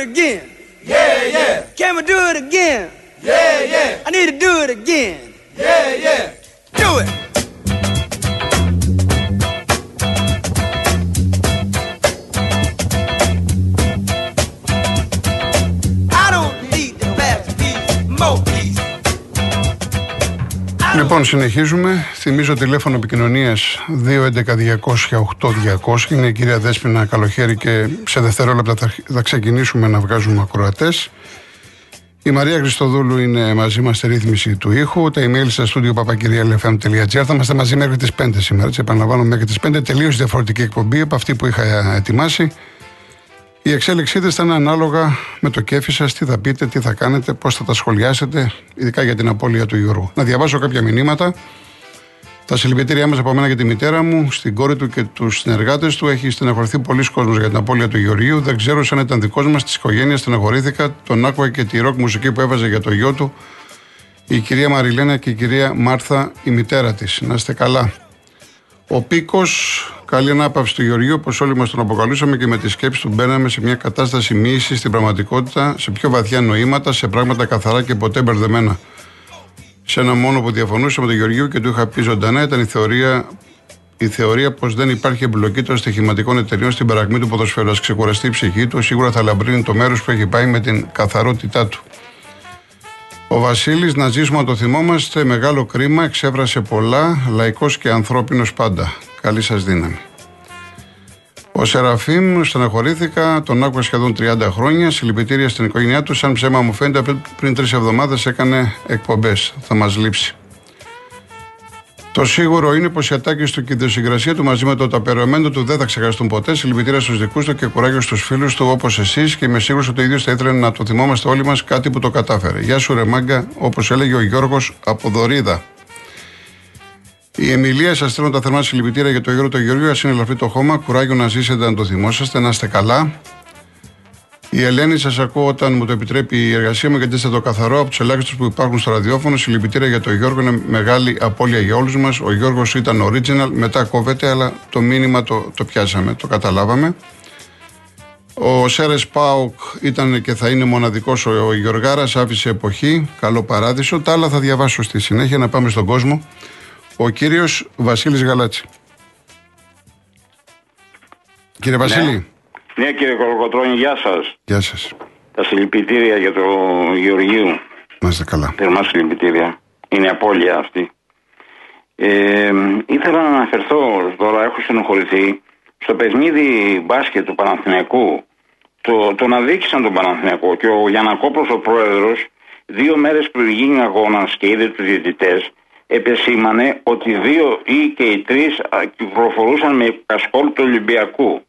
it again? Yeah, yeah. Can we do it again? Yeah, yeah. I need to do it again. Yeah, yeah. Λοιπόν, συνεχίζουμε. Θυμίζω τηλέφωνο επικοινωνίας 211-200-8200. Είναι η κυρία Δέσποινα Καλοχέρη και σε δευτερόλεπτα θα, θα ξεκινήσουμε να βγάζουμε ακροατές. Η Μαρία Χριστοδούλου είναι μαζί μας στη ρύθμιση του ήχου. Τα email στα studio papakirialfm.gr. Θα είμαστε μαζί μέχρι τις 5 σήμερα. Έτσι, επαναλαμβάνω μέχρι τις 5. Τελείως διαφορετική εκπομπή από αυτή που είχα ετοιμάσει. Η εξέλιξή της ήταν ανάλογα με το κέφι σας, τι θα πείτε, τι θα κάνετε, πώς θα τα σχολιάσετε, ειδικά για την απώλεια του Γιώργου. Να διαβάσω κάποια μηνύματα. Τα συλληπιτήριά μας από μένα και τη μητέρα μου, στην κόρη του και τους συνεργάτες του. Έχει στεναχωρηθεί πολλοί κόσμος για την απώλεια του Γεωργίου. Δεν ξέρω αν ήταν δικός μας, της οικογένειας στεναχωρήθηκα. Τον άκουγα και τη ροκ μουσική που έβαζε για το γιο του. Η κυρία Μαριλένα και η κυρία Μάρθα, η μητέρα της. Να είστε καλά. Ο Πίκος, καλή ανάπαυση του Γεωργίου, όπως όλοι μας τον αποκαλούσαμε και με τη σκέψη του μπαίναμε σε μια κατάσταση μοίηση στην πραγματικότητα, σε πιο βαθιά νοήματα, σε πράγματα καθαρά και ποτέ μπερδεμένα. Σε ένα μόνο που διαφωνούσα με τον Γεωργίου και του είχα πει ζωντανά ήταν η θεωρία, η θεωρία πως δεν υπάρχει εμπλοκή των στοιχηματικών εταιριών στην παρακμή του ποδοσφαίρου. Α ξεκουραστεί η ψυχή του, σίγουρα θα λαμπρύνει το μέρος που έχει πάει με την καθαρότητά του. Ο Βασίλης, να ζήσουμε να το θυμόμαστε, μεγάλο κρίμα, εξέφρασε πολλά, λαϊκός και ανθρώπινος πάντα. Καλή σας δύναμη. Ο Σεραφείμ, στεναχωρήθηκα, τον άκουγα σχεδόν 30 χρόνια. Συλληπιτήρια στην οικογένειά του. Σαν ψέμα μου φαίνεται, πριν- πριν τρεις εβδομάδες έκανε εκπομπές. Θα μας λείψει. Το σίγουρο είναι πως οι ατάκε του και η ιδιοσυγκρασία του μαζί με το ταπερωμένο του δεν θα ξεχαστούν ποτέ. Συλληπιτήρια στους δικούς του και κουράγιο στους φίλους του όπως εσείς και είμαι σίγουρος ότι ο ίδιος θα ήθελε να το θυμόμαστε όλοι μας κάτι που το κατάφερε. Γεια σου, ρε μάγκα, όπως έλεγε ο Γιώργος από Δωρίδα. Η Εμιλία, σας στέλνω τα θερμά συλληπιτήρια για το Γιώργο το Γεωργίου. Α είναι ελαφρύ το χώμα. Κουράγιο να ζήσετε, να το θυμόσαστε, να είστε καλά. Η Ελένη, σας ακούω όταν μου το επιτρέπει η εργασία μου, γιατί είστε το καθαρό από τους ελάχιστους που υπάρχουν στο ραδιόφωνο. Συλληπιτήρια για το Γιώργο, είναι μεγάλη απώλεια για όλους μας. Ο Γιώργος ήταν original, μετά κόβεται, αλλά το μήνυμα το, το πιάσαμε, το καταλάβαμε. Ο Σέρες Πάουκ ήταν και θα είναι μοναδικός ο, ο Γιωργάρας, άφησε εποχή. Καλό παράδεισο. Τα άλλα θα διαβάσω στη συνέχεια να πάμε στον κόσμο. Ο κύριος Βασίλης Γαλάτση. Κύριε Βασίλη, Ναι κύριε Κολοκοτρώνη, γεια σας. γεια σας. Τα συλληπιτήρια για το Γεωργίου. Να είστε καλά. Θερμά συλληπιτήρια. Είναι απώλεια αυτή. Ε, ήθελα να αναφερθώ, τώρα έχω στενοχωρηθεί, στο παιχνίδι μπάσκετ του Παναθηναϊκού. Το, τον αδίκησαν τον Παναθηναϊκό και ο Γιανακόπουλος ο πρόεδρος δύο μέρες πριν γίνει αγώνας και είδε τους διαιτητές επεσήμανε ότι δύο ή και οι τρεις α, κυκλοφορούσαν με κασκόλ του Ολυμπιακού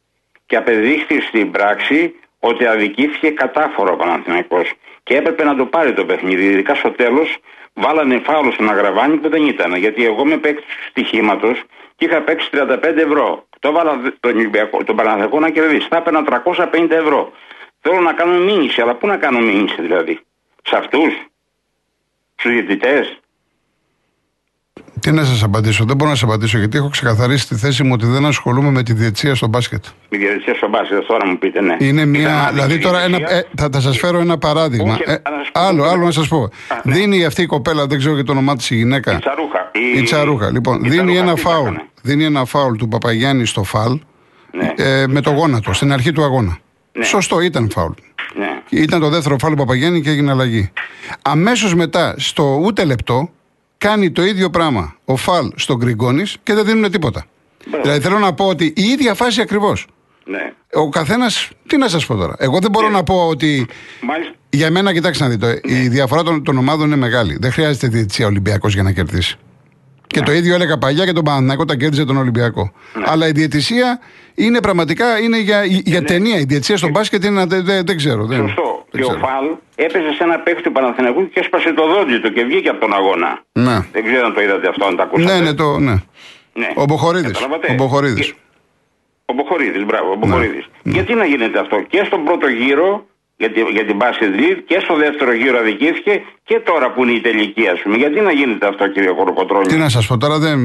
και απεδείχθη στην πράξη ότι αδικήθηκε κατάφορα ο Παναθηναϊκός και έπρεπε να το πάρει το παιχνίδι. Ειδικά στο τέλος βάλανε φάουλο στον Αγραβάνη που δεν ήταν. Γιατί εγώ είμαι παίκτης του στοιχήματος και είχα παίξει 35 ευρώ. Το έβαλα τον, Ολυμπιακό, τον Παναθηναϊκό να κερδίσει. Θα έπαιρνα 350 ευρώ. Θέλω να κάνω μήνυση, αλλά πού να κάνω μήνυση δηλαδή; Σε αυτούς, στους διαιτητές; Τι να σας απαντήσω, δεν μπορώ να σας απαντήσω γιατί έχω ξεκαθαρίσει τη θέση μου ότι δεν ασχολούμαι με τη διετσία στο μπάσκετ. Με διαιτησία στο μπάσκετ, τώρα μου πείτε, ναι. Είναι μια. Ήταν Δηλαδή άδικη τώρα ένα, διαιτησία. ε, θα, θα σας φέρω ένα παράδειγμα. Όχι, Ε, να σας πω άλλο, το άλλο να τελευταίο. σας πω. Α, ναι. Δίνει αυτή η κοπέλα, δεν ξέρω και το όνομά της η γυναίκα. Η Τσαρούχα. Η Τσαρούχα. Λοιπόν, η δίνει Τσαρούχα ένα τι θα φάουλ. έκανε; Δίνει ένα φάουλ του Παπαγιάννη στο φαλ Ναι. ε, με το γόνατο στην αρχή του αγώνα. Ναι. Σωστό, ήταν φάουλ. ναι. Ήταν το δεύτερο φάουλ του Παπαγιάννη και έγινε αλλαγή. Αμέσως μετά, στο ούτε λεπτό, κάνει το ίδιο πράγμα ο φαλ στον Γκριγκόνης και δεν δίνουν τίποτα. Μπράβο. Δηλαδή θέλω να πω ότι η ίδια φάση ακριβώς. ναι. Ο καθένας, τι να σας πω τώρα. Εγώ δεν μπορώ Ναι. να πω ότι. Μάλιστα. Για μένα, κοιτάξτε να δείτε, η διαφορά των, των ομάδων είναι μεγάλη. Δεν χρειάζεται διετησία Ολυμπιακός για να κερδίσει. Και το ίδιο έλεγα παλιά και τον Παναθηναϊκό τα κέρδισε τον Ολυμπιακό. Αλλά η διαιτησία είναι πραγματικά είναι για, για ταινία. Η διαιτησία στο μπάσκετ είναι. Δεν, δεν, δεν ξέρω. Δεν, Σωστό. Δεν Και ο ξέρω. Φαλ έπαιζε σε ένα παίχτη του Παναθηναϊκού και έσπασε το δόντι του και βγήκε από τον αγώνα. Ναι. Δεν ξέρω αν το είδατε αυτό, αν το ακούσατε. Ναι, ναι, το, ναι. Ναι. Ο Μποχορίδης. Καταλάβατε. Ο Μποχορίδης. Ναι. Και- Ο Μποχορίδης, μπράβο, ο Μποχορίδης. Γιατί να γίνεται αυτό; Και στον πρώτο γύρο για, τη, για την Basket League και στο δεύτερο γύρο αδικήθηκε και τώρα που είναι η τελική, ας πούμε. Γιατί να γίνεται αυτό, κύριε Κοροκοτρόνη. Τι να σας πω τώρα, δεν,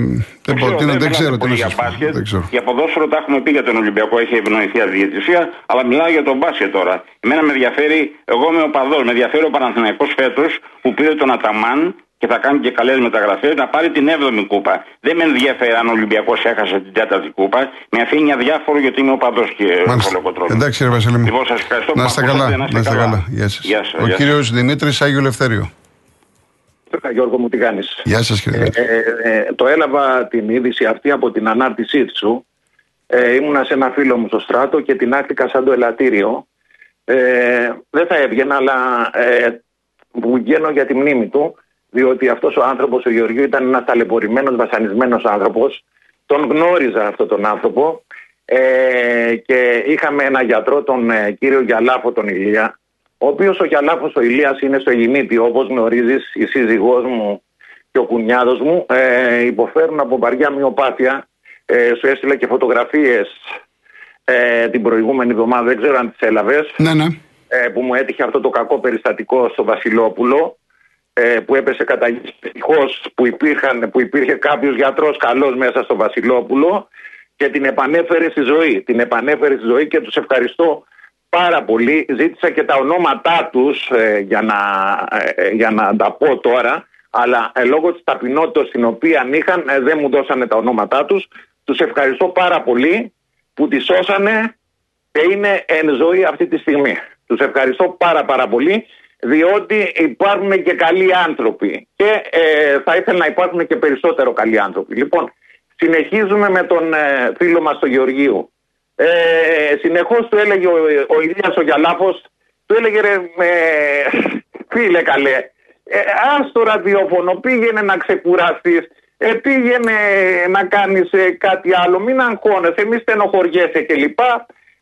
δεν, ξέρω, πω, τι να- δεν ξέρω τι να για σας πω. μπάσκετ. Δεν ξέρω. Για ποδόσφαιρο τα έχουμε πει για τον Ολυμπιακό, έχει ευνοηθεί αδιαιτησία, αλλά μιλάω για τον μπάσκετ τώρα. Εμένα με ενδιαφέρει, εγώ είμαι ο παδός, με ενδιαφέρει ο Παναθηναϊκός φέτος που πήρε τον Αταμάν και θα κάνει και καλές μεταγραφές να πάρει την 7η κούπα. Δεν με ενδιαφέρει αν ο Ολυμπιακός έχασε την 4η κούπα. Με αφήνει αδιάφορο γιατί είμαι ο παδό, κύριε Μάλιστα. Κολοκοτρόνη. Εντάξει, κύριε Βασίλη μου. Λοιπόν, σας ευχαριστώ που Να είστε με καλά. ακούσατε, Να είστε καλά. Γεια σας. Γεια σας, Ο γεια σας. κύριος Δημήτρης Άγιο Λευθέριο. Γιώργο μου τι κάνεις; Γεια σας, κύριε Ε, Δημήτρη. ε, ε, το έλαβα την είδηση αυτή από την ανάρτησή σου. Ε, ήμουνα σε ένα φίλο μου στο στράτο και την άκρηκα σαν το ελαττήριο. Ε, δεν θα έβγαινα, αλλά ε, βγαίνω για τη μνήμη του, διότι αυτός ο άνθρωπος, ο Γεωργίου, ήταν ένας ταλαιπωρημένος, βασανισμένος άνθρωπος. Τον γνώριζα αυτόν τον άνθρωπο ε, και είχαμε ένα γιατρό, τον ε, κύριο Γιαλάφο, τον Ηλία, ο οποίος ο Γιαλάφος ο Ηλίας είναι στο Ελληνίτη, όπως γνωρίζεις, η σύζυγός μου και ο κουνιάδος μου ε, υποφέρουν από βαριά μειοπάθεια. Ε, σου έστειλα και φωτογραφίες ε, την προηγούμενη εβδομάδα, δεν ξέρω αν τις έλαβες, Ναι, ναι. ε, που μου έτυχε αυτό το κακό περιστατικό στο Βασιλόπουλο ε, που έπεσε κατά γης. Ευτυχώς που, υπήρχαν, που υπήρχε κάποιος γιατρός καλός μέσα στο Βασιλόπουλο και την επανέφερε στη ζωή. Την επανέφερε στη ζωή και τους ευχαριστώ πάρα πολύ. Ζήτησα και τα ονόματά τους ε, για, να, ε, για να τα πω τώρα αλλά ε, λόγω της ταπεινότητας την οποία είχαν ε, δεν μου δώσανε τα ονόματά τους. Τους ευχαριστώ πάρα πολύ που τη σώσανε και είναι εν ζωή αυτή τη στιγμή. Τους ευχαριστώ πάρα πάρα πολύ διότι υπάρχουν και καλοί άνθρωποι και ε, θα ήθελα να υπάρχουν και περισσότερο καλοί άνθρωποι. Λοιπόν, συνεχίζουμε με τον ε, φίλο μας τον Γεωργίου. Ε, συνεχώς του έλεγε ο, ο Ηλίας ο Γιαλάφος, του έλεγε ρε με, φίλε καλέ, ε, ας το ραδιόφωνο, πήγαινε να ξεκουραστείς, ε, πήγαινε να κάνεις ε, κάτι άλλο, μην αγχώνεσαι, μη στενοχωριέσαι κλπ.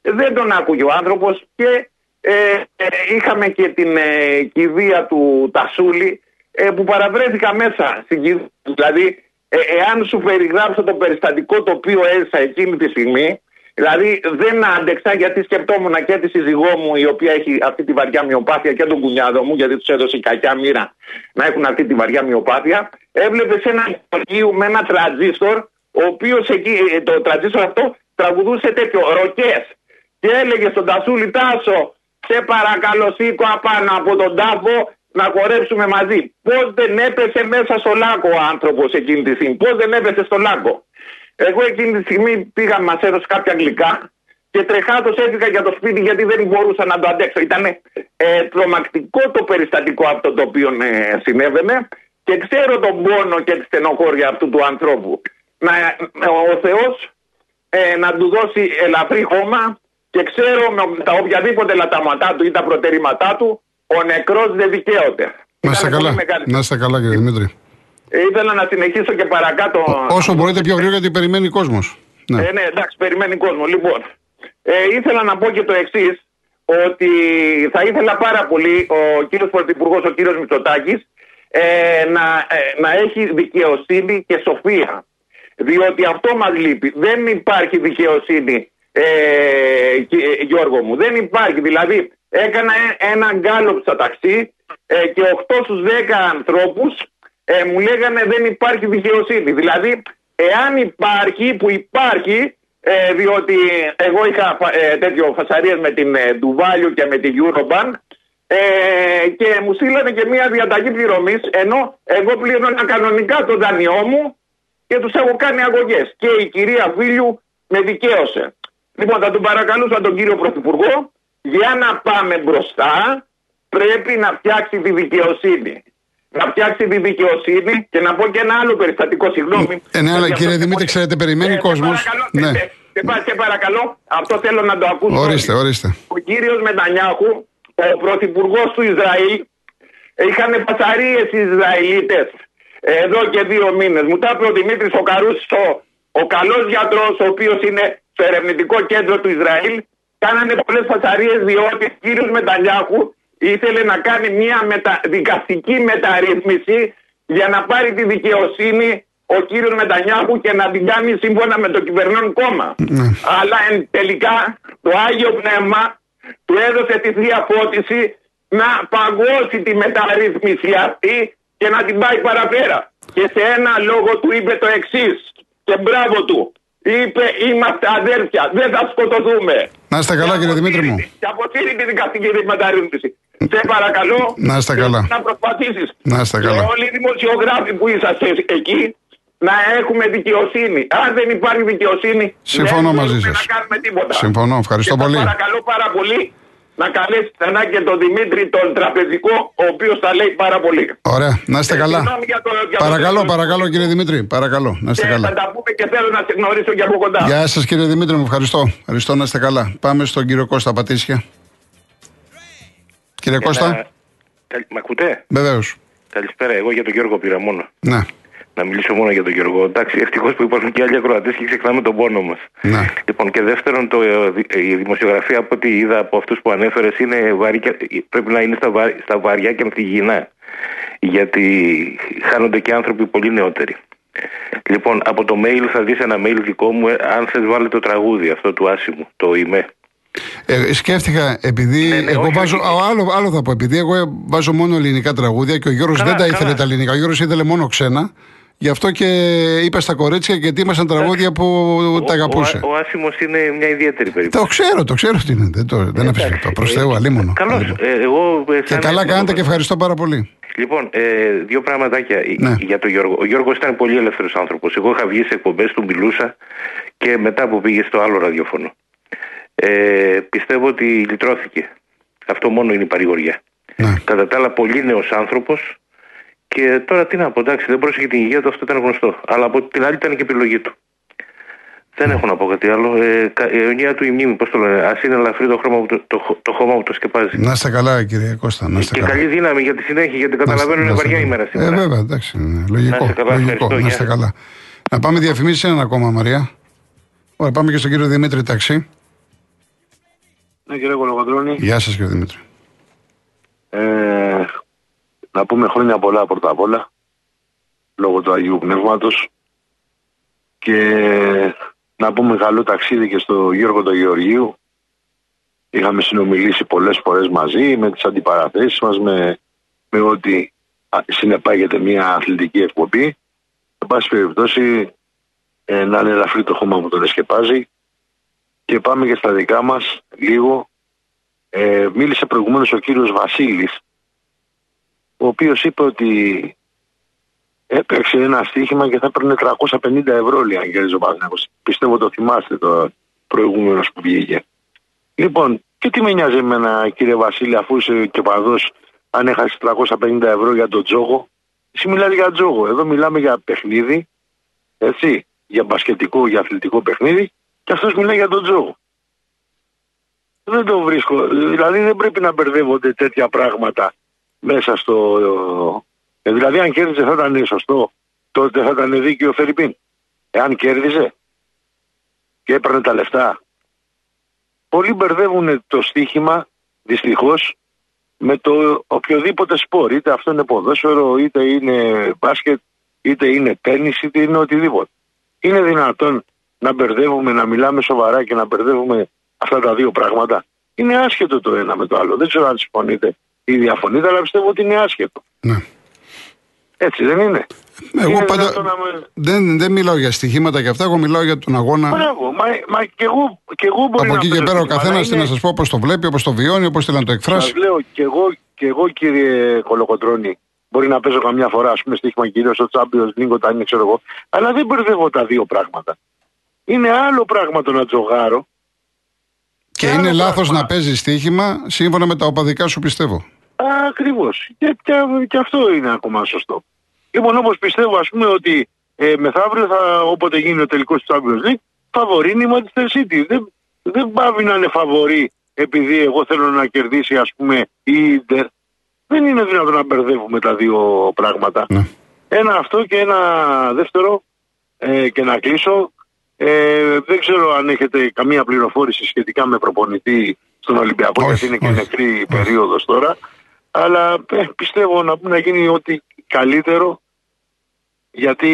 Δεν τον άκουγε ο άνθρωπος και ε, ε, είχαμε και την ε, κηδεία του Τασούλη ε, που παραβρέθηκα μέσα στην κηδεία. Δηλαδή, ε, εάν σου περιγράψω το περιστατικό το οποίο έζησα εκείνη τη στιγμή, δηλαδή δεν άντεξα γιατί σκεπτόμουν και τη σύζυγό μου η οποία έχει αυτή τη βαριά μειοπάθεια και τον κουνιάδο μου γιατί τους έδωσε η κακιά μοίρα να έχουν αυτή τη βαριά μειοπάθεια. Έβλεπες σε ένα υπουργείο με ένα τραζίστορ ο οποίος εκεί, ε, το τραζίστορ αυτό τραγουδούσε τέτοιο ροκές και έλεγε στον Τασούλη Τάσο σε παρακαλώ σήκω απάνω από τον τάφο να χορέψουμε μαζί. Πώς δεν έπεσε μέσα στο λάκκο ο άνθρωπος εκείνη τη στιγμή; Πώς δεν έπεσε στο λάκκο; Εγώ εκείνη τη στιγμή πήγα, μας έδωσε κάποια γλυκά και τρεχάτος έφυγα για το σπίτι γιατί δεν μπορούσα να το αντέξω. Ήταν ε, τρομακτικό το περιστατικό αυτό το οποίο ε, συνέβαινε και ξέρω τον πόνο και τη στενοχώρια αυτού του ανθρώπου. Να, ο Θεός ε, να του δώσει ελαφρύ χώμα και ξέρω με τα οποιαδήποτε λατάματά του ή τα προτερήματά του ο νεκρός δεν δικαίωται. Να είστε Ήταν πολύ καλά. μεγάλη- Να είστε καλά, κύριε Δημήτρη. Ε, ήθελα να συνεχίσω και παρακάτω. Όσο μπορείτε πιο γρήγορα γιατί περιμένει κόσμος. Ναι. Ε, ναι, εντάξει, περιμένει κόσμο. Λοιπόν, ε, ήθελα να πω και το εξής, ότι θα ήθελα πάρα πολύ ο κύριος Πρωθυπουργός, ο κύριος Μητσοτάκης, ε, να, ε, να έχει δικαιοσύνη και σοφία. Διότι αυτό μας λείπει. Δεν υπάρχει δικαιοσύνη, ε, και- ε, Γιώργο μου. Δεν υπάρχει. Δηλαδή, έκανα ε- ένα γκάλωπ στα ταξί ε, και 8 στους 10 ανθρώπους ε, μου λέγανε δεν υπάρχει δικαιοσύνη. Δηλαδή, εάν υπάρχει, που υπάρχει, ε, διότι εγώ είχα φα- ε, τέτοιο φασαρίες με την ε, Ντουβάλιο και με την Eurobank ε, και μου στείλανε και μια διαταγή πληρωμής ενώ εγώ πλήρωνα κανονικά το δάνειό μου και τους έχω κάνει αγωγές. Και η κυρία Βίλιου με δικαίωσε. Λοιπόν, θα τον παρακαλούσα τον κύριο Πρωθυπουργό για να πάμε μπροστά πρέπει να φτιάξει τη δικαιοσύνη. Να φτιάξει τη δικαιοσύνη και να πω και ένα άλλο περιστατικό, συγγνώμη. Ε, ναι, αλλά Γιατί κύριε αυτό Δημήτρη, πολύ- ξέρετε, περιμένει Ε, σε κόσμος. παρακαλώ, Ναι. σε- σε πα- σε παρακαλώ, αυτό θέλω να το ακούσω. Ορίστε, όλοι. ορίστε. Ο κύριος Μετανιάχου, ο πρωθυπουργός του Ισραήλ, είχαν πασαρίες οι Ισραηλίτες εδώ και δύο μήνες. Μου τα είπε ο Δημήτρης ο Καρούσης, ο, ο καλός γιατρός, ο οποίος είναι στο ερευνητικό κέντρο του Ισραήλ, κάνανε πολλές πασαρίες διότι ο κύριος Μετανιάχου ήθελε να κάνει μια μετα... δικαστική μεταρρύθμιση για να πάρει τη δικαιοσύνη ο κύριος Μετανιάχου και να την κάνει σύμφωνα με το κυβερνών κόμμα. Ναι. Αλλά εν, τελικά το Άγιο Πνεύμα του έδωσε τη διαφώτιση να παγώσει τη μεταρρύθμιση αυτή και να την πάει παραπέρα. Και σε ένα λόγο του είπε το εξής. Και μπράβο του. Είπε είμαστε αδέρφια, δεν θα σκοτωθούμε. Να είστε καλά κύριε Δημήτρη μου. Και αποσύρει τη δικαστική μεταρρύθμιση. Σε παρακαλώ Να είστε καλά. να προσπαθήσεις. Να είστε καλά. Και όλοι οι δημοσιογράφοι που είσαστε εκεί να έχουμε δικαιοσύνη. Αν δεν υπάρχει δικαιοσύνη, Συμφωνώ δεν μαζί μπορούμε σας. να κάνουμε τίποτα. Συμφωνώ. Ευχαριστώ και σας πολύ. παρακαλώ πάρα πολύ να καλέσει ξανά και τον Δημήτρη τον τραπεζικό, ο οποίος τα λέει πάρα πολύ. Ωραία. Να είστε Ε, καλά. συγγνώμη για το- για το Παρακαλώ, τέλος. παρακαλώ κύριε Δημήτρη. Παρακαλώ. Να είστε Και καλά. θα τα πούμε και θέλω να σε γνωρίσω και από κοντά. Γεια σας κύριε Δημήτρη, μου ευχαριστώ. Ευχαριστώ να είστε καλά. Πάμε στον κύριο Κώστα Πατήσια. Κύριε Κώστα, Καλ- Μ' ακούτε; βεβαίως. Καλησπέρα. Εγώ για τον Γιώργο πήρα μόνο. Ναι, Να μιλήσω μόνο για τον Γιώργο. Εντάξει, ευτυχώς που υπάρχουν και άλλοι ακροατές και ξεχνάμε τον πόνο μας. ναι. Λοιπόν, και δεύτερον, το, ε, δι- η δημοσιογραφία από ό,τι είδα από αυτούς που ανέφερες είναι βαρύ και, πρέπει να είναι στα, βα- στα βαριά και ανθυγιεινά. Γιατί χάνονται και άνθρωποι πολύ νεότεροι. Λοιπόν, από το mail θα δεις ένα mail δικό μου, ε, αν θες βάλε το τραγούδι αυτό του Άσιμου, το ΙΜΕ. Ε, σκέφτηκα, επειδή Ναι, ναι, εγώ όχι, βάζω. όχι. α, Άλλο, άλλο θα πω. Επειδή εγώ ε, βάζω μόνο ελληνικά τραγούδια και ο Γιώργο Καλά, δεν τα ήθελε καλά. τα ελληνικά. Ο Γιώργο ήθελε μόνο ξένα. Γι' αυτό και είπα στα κορίτσια και ετοίμασαν τραγούδια που τα αγαπούσε. Ο, ο, ο Άσιμος είναι μια ιδιαίτερη περίπτωση. Το ξέρω, το ξέρω τι είναι. Δεν, το, δεν αφισβητώ. Προς Θεού, αλίμονο. Καλώς. αλίμονο. Ε, εγώ, ε, Και σαν- καλά κάνετε και ευχαριστώ πάρα πολύ. Λοιπόν, ε, δύο πραγματάκια Ναι. για τον Γιώργο. Ο Γιώργος ήταν πολύ ελεύθερος άνθρωπος. Εγώ είχα βγει σε εκπομπές του, μιλούσα και μετά που πήγε στο άλλο ραδιόφωνο. Ε, πιστεύω ότι λυτρώθηκε. Αυτό μόνο είναι η παρηγοριά. Ναι. Κατά τα άλλα, πολύ νέος άνθρωπος. Και τώρα τι να πω, εντάξει, δεν πρόσεχε την υγεία του, αυτό ήταν γνωστό. Αλλά από την άλλη ήταν και επιλογή του. Δεν έχω να πω κάτι άλλο. Ε, κα- η αιωνία του η μνήμη, πώς το λένε. Α είναι ελαφρύ το, χρώμα που το, το, χ- το χώμα που το σκεπάζει. Να είστε καλά, κύριε Κώστα. Να είστε Και καλά. καλή δύναμη για τη συνέχεια, γιατί Να είστε- καταλαβαίνω είναι να είστε βαριά καλά. ημέρα σήμερα. Ε, βέβαια, εντάξει. είναι Λογικό. Να είστε καλά, λογικό. ευχαριστώ, Να είστε γεια. καλά. Να πάμε διαφημίσεις ένα ακόμα, Μαρία. Ωραία, πάμε και στον κύριο Δημήτρη Ταξί. Ναι, κύριε Κολοκοντρώνη. Γεια σας, κύριε Δημήτρη. Ε, να πούμε χρόνια πολλά πρώτα απ' όλα, λόγω του Αγίου Πνεύματος και να πούμε καλό ταξίδι και στο Γιώργο του Γεωργίου. Είχαμε συνομιλήσει πολλές φορές μαζί με τις αντιπαραθέσεις μας, με, με ό,τι α, συνεπάγεται μια αθλητική εκπομπή. Εν πάση περιπτώσει, ε, να είναι ελαφρύ το χώμα που τον εσκεπάζει. Και πάμε και στα δικά μας λίγο. Ε, μίλησε προηγουμένως ο κύριος Βασίλης ο οποίος είπε ότι έπαιξε ένα στοίχημα και θα έπαιρνε 350 ευρώ λέει αν κέρδιζε ο Παναθηναϊκός. Πιστεύω το θυμάστε το προηγούμενος που βγήκε. Λοιπόν, και τι με νοιάζει εμένα κύριε Βασίλη αφού είσαι και παδός αν έχασες 350 ευρώ για τον τζόγο; Εσύ μιλάς για τζόγο. Εδώ μιλάμε για παιχνίδι, έτσι, για μπασκετικό, για αθλητικό παιχνίδι και αυτός μιλάει για τον τζόγο. Δεν το βρίσκω. Δηλαδή δεν πρέπει να μπερδεύονται τέτοια πράγματα μέσα στο. Ε, δηλαδή, αν κέρδιζε θα ήταν σωστό, τότε θα ήταν δίκαιο ο Φερρυπίν. Εάν κέρδιζε και έπαιρνε τα λεφτά. Πολλοί μπερδεύουν το στοίχημα, δυστυχώς, με το οποιοδήποτε σπορ. Είτε αυτό είναι ποδόσφαιρο, είτε είναι μπάσκετ, είτε είναι τέννις, είτε είναι οτιδήποτε. Είναι δυνατόν να μπερδεύουμε, να μιλάμε σοβαρά και να μπερδεύουμε αυτά τα δύο πράγματα. Είναι άσχετο το ένα με το άλλο. Δεν ξέρω αν συμφωνείτε ή διαφωνείτε, αλλά πιστεύω ότι είναι άσχετο. Ναι. Έτσι δεν είναι. Εγώ Είναι πάντα δυνατόν να με- δεν, δεν μιλάω για στοιχήματα και αυτά. Εγώ μιλάω για τον αγώνα. Μπράβο, μα, μα και εγώ, και εγώ μπορεί Από να εκεί και παίζω πέρα ο στοίχημα, καθένας αλλά τι να είναι- σας πω, όπω το βλέπει, όπως το βιώνει, όπως θέλει να το εκφράσει. Σας λέω και εγώ, και εγώ κύριε Κολοκοτρώνη, μπορεί να παίζω καμιά φορά, ας πούμε, στοίχημα κυρίως στο Champions League όταν είναι, ξέρω εγώ, αλλά δεν μπερδεύω τα δύο πράγματα. Είναι άλλο πράγμα το να τζογάρω. Και άλλο είναι λάθος πράγμα. να παίζεις στοίχημα σύμφωνα με τα οπαδικά σου πιστεύω. Ακριβώς. Και, και, και αυτό είναι ακόμα σωστό. Λοιπόν, όπως πιστεύω, ας πούμε, ότι ε, μεθαύριο, θα, όποτε γίνει ο τελικός του Champions League, φαβορεί είναι η Manchester City. Δεν, δεν πάβει να είναι φαβορεί επειδή εγώ θέλω να κερδίσει, ας πούμε, η Inter. Δεν είναι δυνατόν να μπερδεύουμε τα δύο πράγματα. Ναι. Ένα αυτό και ένα δεύτερο ε, και να κλείσω. Ε, δεν ξέρω αν έχετε καμία πληροφόρηση σχετικά με προπονητή στον Ολυμπιακό, Όχι, γιατί είναι και όχι. νεκρή η περίοδος τώρα. Αλλά ε, πιστεύω να, να γίνει ό,τι καλύτερο, γιατί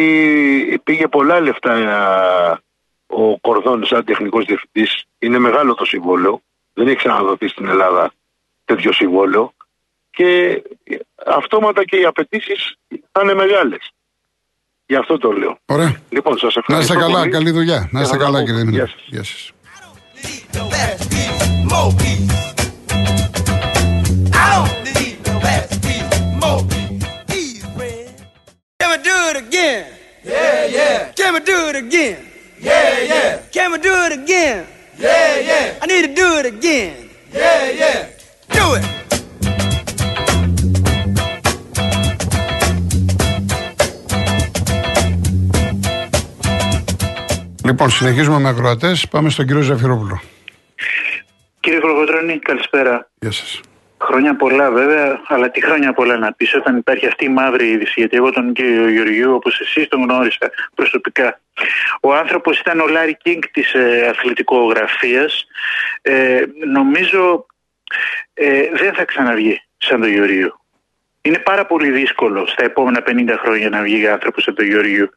πήγε πολλά λεφτά ε, ο Κορδόν σαν τεχνικός διευθυντής. Είναι μεγάλο το συμβόλαιο. Δεν έχει ξαναδοθεί στην Ελλάδα τέτοιο συμβόλαιο και αυτόματα και οι απαιτήσεις θα είναι μεγάλες. Γι' αυτό το λέω. Ωραία. Λοιπόν, σας Να ευχαριστώ. είστε καλά, πολύ. καλή δουλειά. Να Και είστε θα τα καλά, πούμε. κύριε Δημήτρη. Γεια σας. Again? Yeah, yeah. Can we do it again? Yeah, yeah. Can we do it again? Yeah, yeah. I need to do it again. Yeah, yeah. Do it. Λοιπόν, συνεχίζουμε με ακροατέ. Πάμε στον κύριο Ζαφυρόπουλο. Κύριε Κολοκοτρώνη, καλησπέρα. Γεια σα. Χρόνια πολλά βέβαια, αλλά τι χρόνια πολλά να πεις όταν υπάρχει αυτή η μαύρη είδηση. Γιατί εγώ τον κύριο Γεωργιού, όπως εσείς τον γνώρισα προσωπικά. Ο άνθρωπος ήταν ο Λάρι Κίνγκ της ε, αθλητικογραφίας. Ε, νομίζω ε, δεν θα ξαναβγεί σαν τον Γεωργιού. Είναι πάρα πολύ δύσκολο στα επόμενα 50 χρόνια να βγει άνθρωπος από το Γεωργιού.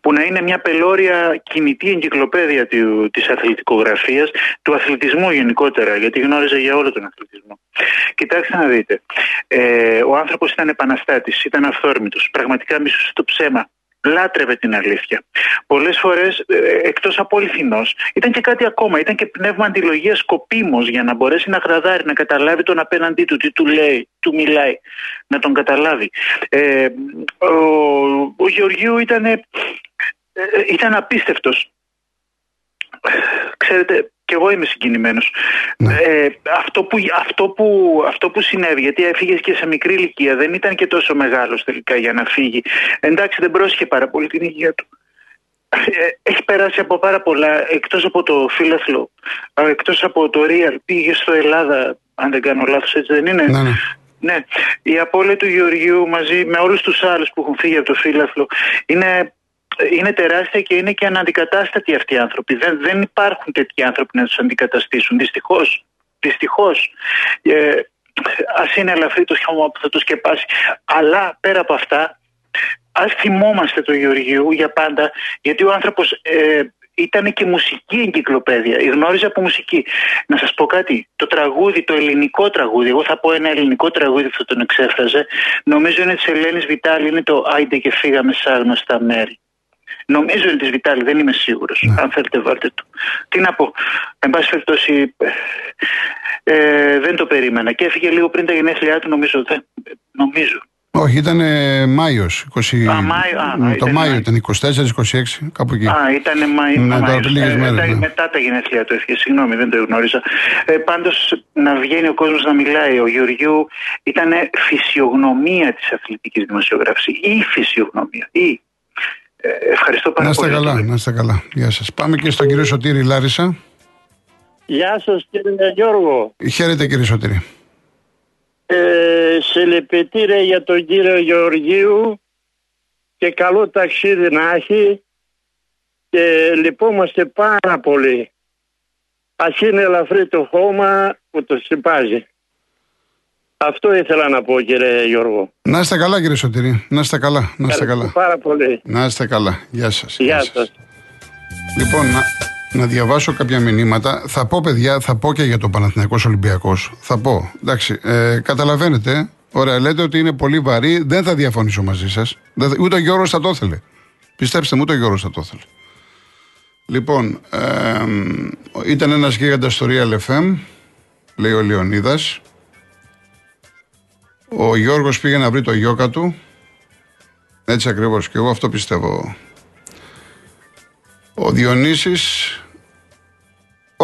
Που να είναι μια πελώρια κινητή εγκυκλοπαίδεια του, της αθλητικογραφίας, του αθλητισμού γενικότερα, γιατί γνώριζε για όλο τον αθλητισμό. Κοιτάξτε να δείτε. Ε, ο άνθρωπος ήταν επαναστάτης, ήταν αυθόρμητος, πραγματικά μισούσε το ψέμα. Λάτρευε την αλήθεια. Πολλές φορές, εκτός από αληθινός, ήταν και κάτι ακόμα. Ήταν και πνεύμα αντιλογίας σκοπίμως για να μπορέσει να γραδάρει, να καταλάβει τον απέναντί του, τι του λέει, του μιλάει, να τον καταλάβει. Ε, ο, ο Γεωργίου ήταν, ε, ήταν απίστευτος. Ξέρετε, και εγώ είμαι συγκινημένος. Ε, αυτό, που, αυτό, που, αυτό που συνέβη, γιατί έφυγες και σε μικρή ηλικία, δεν ήταν και τόσο μεγάλος τελικά για να φύγει. Εντάξει, δεν πρόσχε πάρα πολύ την υγεία του. Ε, έχει περάσει από πάρα πολλά, εκτός από το φίλαθλο, ε, εκτός από το Real, πήγε στο Ελλάδα, αν δεν κάνω λάθος, έτσι δεν είναι; Ναι, ναι. Ναι, η απώλεια του Γεωργίου μαζί με όλους τους άλλους που έχουν φύγει από το φύλαθλο είναι, είναι τεράστια και είναι και αναντικατάστατοι αυτοί οι άνθρωποι. Δεν, δεν υπάρχουν τέτοιοι άνθρωποι να τους αντικαταστήσουν, δυστυχώς. Δυστυχώς. Ε, ας είναι ελαφρύ το χιώμα που θα το σκεπάσει. Αλλά πέρα από αυτά, ας θυμόμαστε το Γεωργίου για πάντα, γιατί ο άνθρωπος ε, ήταν και μουσική εγκυκλοπαίδεια. Γνώριζε από μουσική. Να σας πω κάτι. Το τραγούδι, το ελληνικό τραγούδι, εγώ θα πω ένα ελληνικό τραγούδι που θα τον εξέφραζε. Νομίζω είναι της Ελένης Βιτάλη, είναι το Άιντε και φύγαμε σε άγνωστα μέρη. Νομίζω είναι της Βιτάλη, δεν είμαι σίγουρος. Αν θέλετε, βάλτε το. Τι να πω. Εν πάση περιπτώσει, ε, δεν το περίμενα. Και έφυγε λίγο πριν τα γενέθλιά του, νομίζω. Δεν, νομίζω. Όχι, ήταν Μάιος. 20... Α, Μάιο, α, το ήταν Μάιο Μάιο. ήταν 24-26, κάπου εκεί. Α, ήταν Μάη, Ναι, Μάιος. τώρα πριν λίγες Ε, μέρες, μετά, ναι. μετά τα γενέθλια του έφυγε, συγγνώμη, δεν το γνώριζα. Ε, Πάντως να βγαίνει ο κόσμος να μιλάει. Ο Γεωργιού ήταν φυσιογνωμία της αθλητικής δημοσιογραφία. Ή φυσιογνωμία. Ή. Ε, ευχαριστώ πάρα Να είστε πολύ. καλά, να είστε καλά. Γεια σας. Πάμε και στον κύριο Σωτήρη Λάρισα. Γεια σας κύριε Γιώργο. Χαίρετε κύριε Σωτήρη. Ε, συλληπιτήρια για τον κύριο Γεωργίου και καλό ταξίδι να έχει και λυπόμαστε πάρα πολύ. Ας είναι ελαφρύ το χώμα που το συμπάζει. Αυτό ήθελα να πω κύριε Γιώργο. Να είστε καλά κύριε Σωτήρη. Να είστε καλά. Να είστε καλά. Πάρα πολύ. Να είστε καλά. Γεια σας. Γεια σας. Λοιπόν, να, να διαβάσω κάποια μηνύματα. Θα πω, παιδιά, θα πω και για το Παναθηναϊκός Ολυμπιακός. Θα πω. Εντάξει, ε, καταλαβαίνετε. Ωραία, λέτε ότι είναι πολύ βαρύ. Δεν θα διαφωνήσω μαζί σας. Ούτε ο Γιώργος θα το ήθελε. Πιστέψτε μου, ούτε ο Γιώργος θα το ήθελε. Λοιπόν, ε, ήταν ένας γίγαντας στο Real FM, λέει ο Λεωνίδας. Ο Γιώργος πήγε να βρει το γιώκα του. Έτσι ακριβώς και εγώ αυτό πιστεύω. Ο Διονύσης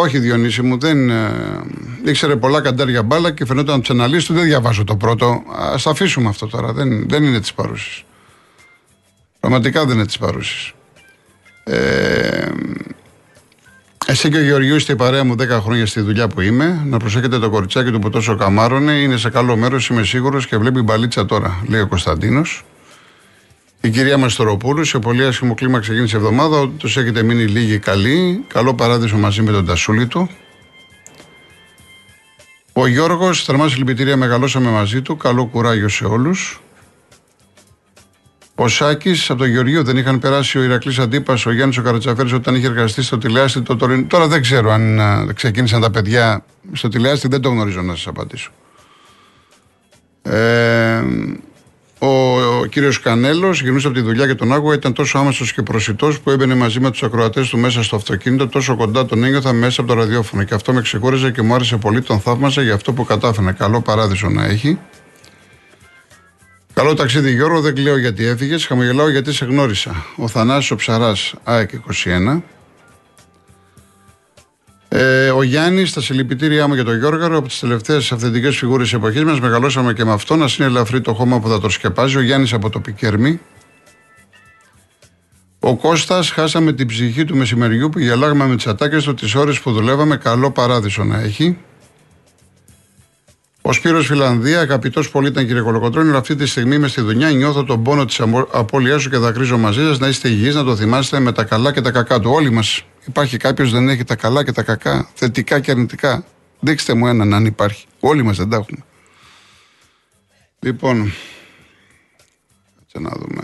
όχι Διονύση μου, δεν ε, ήξερε πολλά καντάρια μπάλα και φαινόταν από τι αναλύσει του. Δεν διαβάζω το πρώτο. Α το αφήσουμε αυτό τώρα. Δεν, δεν είναι της παρούσης. Πραγματικά δεν είναι της παρούσης. Ε, εσύ και ο Γεωργιούς είστε η παρέα μου 10 χρόνια στη δουλειά που είμαι. Να προσέχετε το κοριτσάκι του που τόσο καμάρωνε. Είναι σε καλό μέρος, είμαι σίγουρος και βλέπει μπαλίτσα τώρα, λέει ο Κωνσταντίνος. Η κυρία Μαστοροπούλου, σε πολύ άσχημο κλίμα ξεκίνησε η εβδομάδα. Του έχετε μείνει λίγοι καλοί. Καλό παράδεισο μαζί με τον Τασούλη του. Ο Γιώργος, θερμάς συλληπιτήρια, μεγαλώσαμε μαζί του. Καλό κουράγιο σε όλους. Ο Σάκη από τον Γεωργίου δεν είχαν περάσει ο Ηρακλής Αντίπα, ο Γιάννης ο Καρατσαφέρης όταν είχε εργαστεί στο τηλεάστη το Τωρίνο. Τώρα δεν ξέρω αν α, ξεκίνησαν τα παιδιά στο τηλεάστη, δεν το γνωρίζω να σας απαντήσω. Ε, ο, ο κύριος Κανέλος γυρνούσε από τη δουλειά και τον άκουγα, ήταν τόσο άμεσος και προσιτός που έμπαινε μαζί με τους ακροατές του μέσα στο αυτοκίνητο, τόσο κοντά τον ένιωθα μέσα από το ραδιόφωνο. Και αυτό με ξεκούραζε και μου άρεσε πολύ, τον θαύμασα για αυτό που κατάφερε. Καλό παράδεισο να έχει. Καλό ταξίδι Γιώργο, δεν κλαίω γιατί έφυγες. Χαμογελάω γιατί σε γνώρισα. Ο Θανάσης ο Ψαράς, ΑΕΚ 21. Ε, ο Γιάννης, στα συλληπιτήριά μου για τον Γιώργαρο, από τις τελευταίες αυθεντικές φιγούρες της εποχής μας, μεγαλώσαμε και με αυτό να είναι ελαφρύ το χώμα που θα το σκεπάζει. Ο Γιάννης από το Πικέρμι. Ο Κώστας χάσαμε την ψυχή του μεσημεριού που γελάγαμε με τις ατάκες του τις ώρες που δουλεύαμε. Καλό παράδεισο να έχει. Ο Σπύρος Φιλανδία, αγαπητός πολύ ήταν κύριε Κολοκοτρόνη, αυτή τη στιγμή είμαι στη δουλειά. Νιώθω τον πόνο της απώλειάς σου και δακρύζω μαζί σας. Να είστε υγιείς, να το θυμάστε με τα καλά και τα κακά του. Όλοι μας. Υπάρχει κάποιος δεν έχει τα καλά και τα κακά, θετικά και αρνητικά. Δείξτε μου έναν αν υπάρχει. Όλοι μας δεν τα έχουμε. Λοιπόν, κάτσε να δούμε.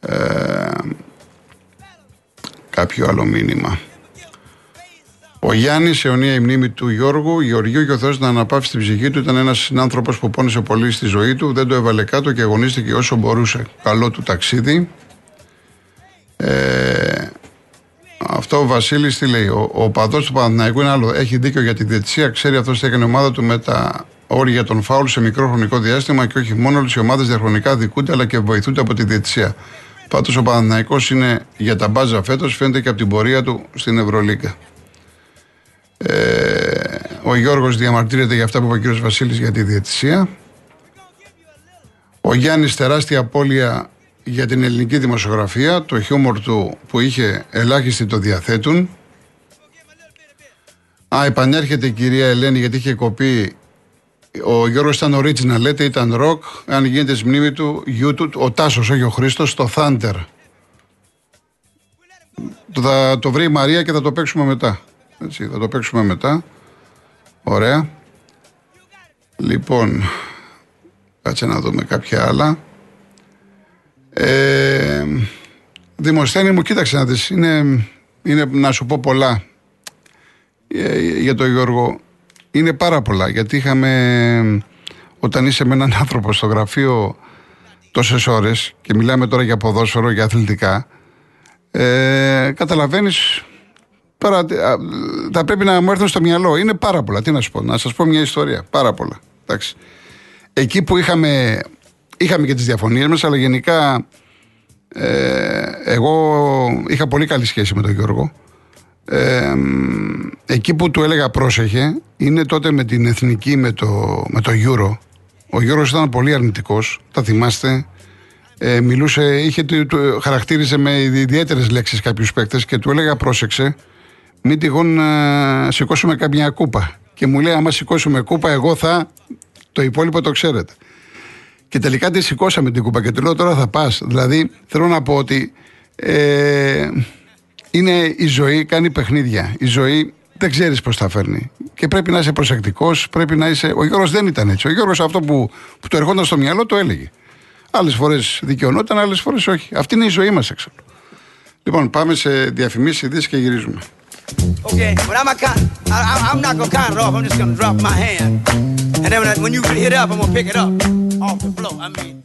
Ε, κάποιο άλλο μήνυμα. Ο Γιάννης, αιωνία η μνήμη του Γιώργου, Γεωργίου και ο Θεός να αναπαύσει την ψυχή του. Ήταν ένας άνθρωπο που πόνισε πολύ στη ζωή του, δεν το έβαλε κάτω και αγωνίστηκε όσο μπορούσε. Καλό του ταξίδι. Ε, αυτό ο Βασίλης τι λέει; Ο, ο παδός του Παναθηναϊκού είναι άλλο. Έχει δίκιο για τη διετησία. Ξέρει αυτός τι έκανε η ομάδα του με τα όρια των φάουλ σε μικρό χρονικό διάστημα και όχι μόνο όλες οι ομάδες διαχρονικά δικούνται αλλά και βοηθούνται από τη διετησία. Πάντως ο Παναθηναϊκός είναι για τα μπάζα φέτος, φαίνεται και από την πορεία του στην Ευρωλίγκα. Ε, ο Γιώργος διαμαρτύρεται για αυτά που είπε ο κύριος Βασίλης για τη διαιτησία. Ο Γιάννης τεράστια απώλεια για την ελληνική δημοσιογραφία, το χιούμορ του που είχε ελάχιστοι το διαθέτουν. Α, επανέρχεται η κυρία Ελένη γιατί είχε κοπεί. Ο Γιώργος ήταν original, λέτε, ήταν rock. Αν γίνεται στη μνήμη του, YouTube, ο Τάσος, όχι ο Χρήστος, το Thunder. Θα το βρει η Μαρία και θα το παίξουμε μετά. Έτσι, θα το παίξουμε μετά. Ωραία. Λοιπόν, κάτσε να δούμε κάποια άλλα. Ε, Δημοσθένη μου, κοίταξε να δεις, είναι, είναι να σου πω πολλά ε, για τον Γιώργο. Είναι πάρα πολλά, γιατί είχαμε, όταν είσαι με έναν άνθρωπο στο γραφείο τόσες ώρες και μιλάμε τώρα για ποδόσφαιρο, για αθλητικά, ε, καταλαβαίνεις Τώρα θα πρέπει να μου έρθουν στο μυαλό. Είναι πάρα πολλά. Τι να σου πω, να σας πω μια ιστορία. Πάρα πολλά. Εντάξει. Εκεί που είχαμε, είχαμε και τις διαφωνίες μας, αλλά γενικά ε, εγώ είχα πολύ καλή σχέση με τον Γιώργο. Ε, εκεί που του έλεγα πρόσεχε είναι τότε με την εθνική με το, με το Euro. Ο Γιώργος ήταν πολύ αρνητικός, τα θυμάστε. Ε, μιλούσε, είχε, του, χαρακτήριζε με ιδιαίτερες λέξεις κάποιους παίκτες και του έλεγα πρόσεξε μην τυχόν να σηκώσουμε καμιά κούπα. Και μου λέει, άμα σηκώσουμε κούπα, εγώ θα. Το υπόλοιπο το ξέρετε. Και τελικά τη σηκώσαμε την κούπα και του λέω τώρα θα πας. Δηλαδή θέλω να πω ότι ε, είναι η ζωή, κάνει παιχνίδια. Η ζωή δεν ξέρεις πώς θα φέρνει. Και πρέπει να είσαι προσεκτικός, πρέπει να είσαι. Ο Γιώργος δεν ήταν έτσι. Ο Γιώργος αυτό που, που του ερχόταν στο μυαλό το έλεγε. Άλλες φορές δικαιωνόταν, άλλες φορές όχι. Αυτή είναι η ζωή μας έξω. Λοιπόν, πάμε σε διαφημίσεις, ειδήσεις και γυρίζουμε. Okay, but I'm, a con- I, am not gonna count it off. I'm just gonna drop my hand, and then when, I, when you hit up, I'm gonna pick it up off the floor. I mean.